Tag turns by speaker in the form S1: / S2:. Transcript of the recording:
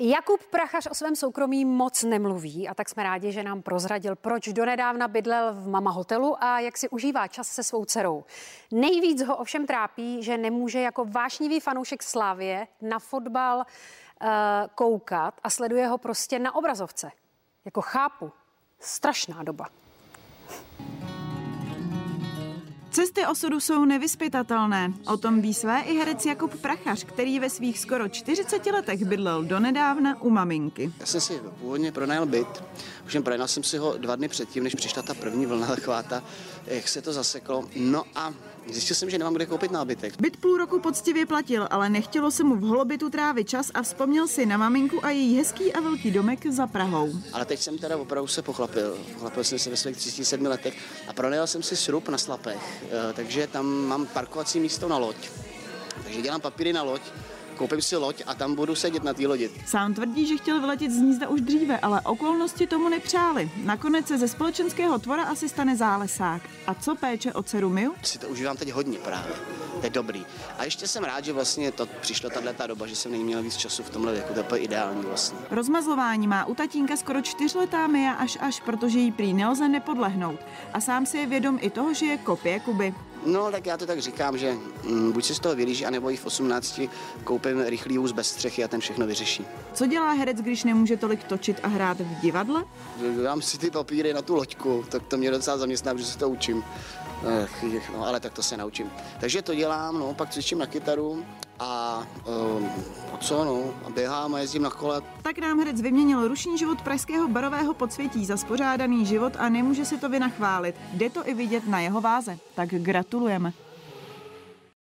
S1: Jakub Prachař o svém soukromí moc nemluví a tak jsme rádi, že nám prozradil, proč donedávna bydlel v Mama hotelu a jak si užívá čas se svou dcerou. Nejvíc ho ovšem trápí, že nemůže jako vášnivý fanoušek Slávě na fotbal uh, koukat a sleduje ho prostě na obrazovce. Jako chápu, strašná doba.
S2: Cesty osudu jsou nevyspytatelné. O tom ví své i herec Jakub Prachař, který ve svých skoro 40 letech bydlel donedávna u maminky.
S3: Já jsem si původně pronajal byt, už pronajal jsem si ho dva dny předtím, než přišla ta první vlna chváta, jak se to zaseklo. No a Zjistil jsem, že nemám kde koupit nábytek.
S2: Byt půl roku poctivě platil, ale nechtělo se mu v holobytu trávit čas a vzpomněl si na maminku a její hezký a velký domek za Prahou.
S3: Ale teď jsem teda opravdu se pochlapil. Pochlapil jsem se ve svých 37 letech a pronajal jsem si srub na slapech, eh, takže tam mám parkovací místo na loď. Takže dělám papíry na loď, koupím si loď a tam budu sedět na té lodi.
S2: Sám tvrdí, že chtěl vyletět z hnízda už dříve, ale okolnosti tomu nepřáli. Nakonec se ze společenského tvora asi stane zálesák. A co péče o dceru Miu?
S3: Si to užívám teď hodně právě. To je dobrý. A ještě jsem rád, že vlastně to přišla tahle ta doba, že jsem neměl víc času v tomhle věku. To je ideální vlastně.
S2: Rozmazlování má u tatínka skoro čtyřletá Mia až až, protože jí prý nelze nepodlehnout. A sám si je vědom i toho, že je kopie Kuby.
S3: No, tak já to tak říkám, že mm, buď se z toho vylíží, anebo i v 18 koupím rychlý vůz bez střechy a ten všechno vyřeší.
S2: Co dělá herec, když nemůže tolik točit a hrát v divadle?
S3: Dám si ty papíry na tu loďku, tak to mě docela zaměstná, že se to učím. Ech, no, ale tak to se naučím. Takže to dělám, no, pak cvičím na kytaru a um, co no, a běhám a jezdím na kole.
S2: Tak nám herec vyměnil rušný život pražského barového podsvětí za spořádaný život a nemůže si to vynachválit. Jde to i vidět na jeho váze. Tak tudo é Turuema.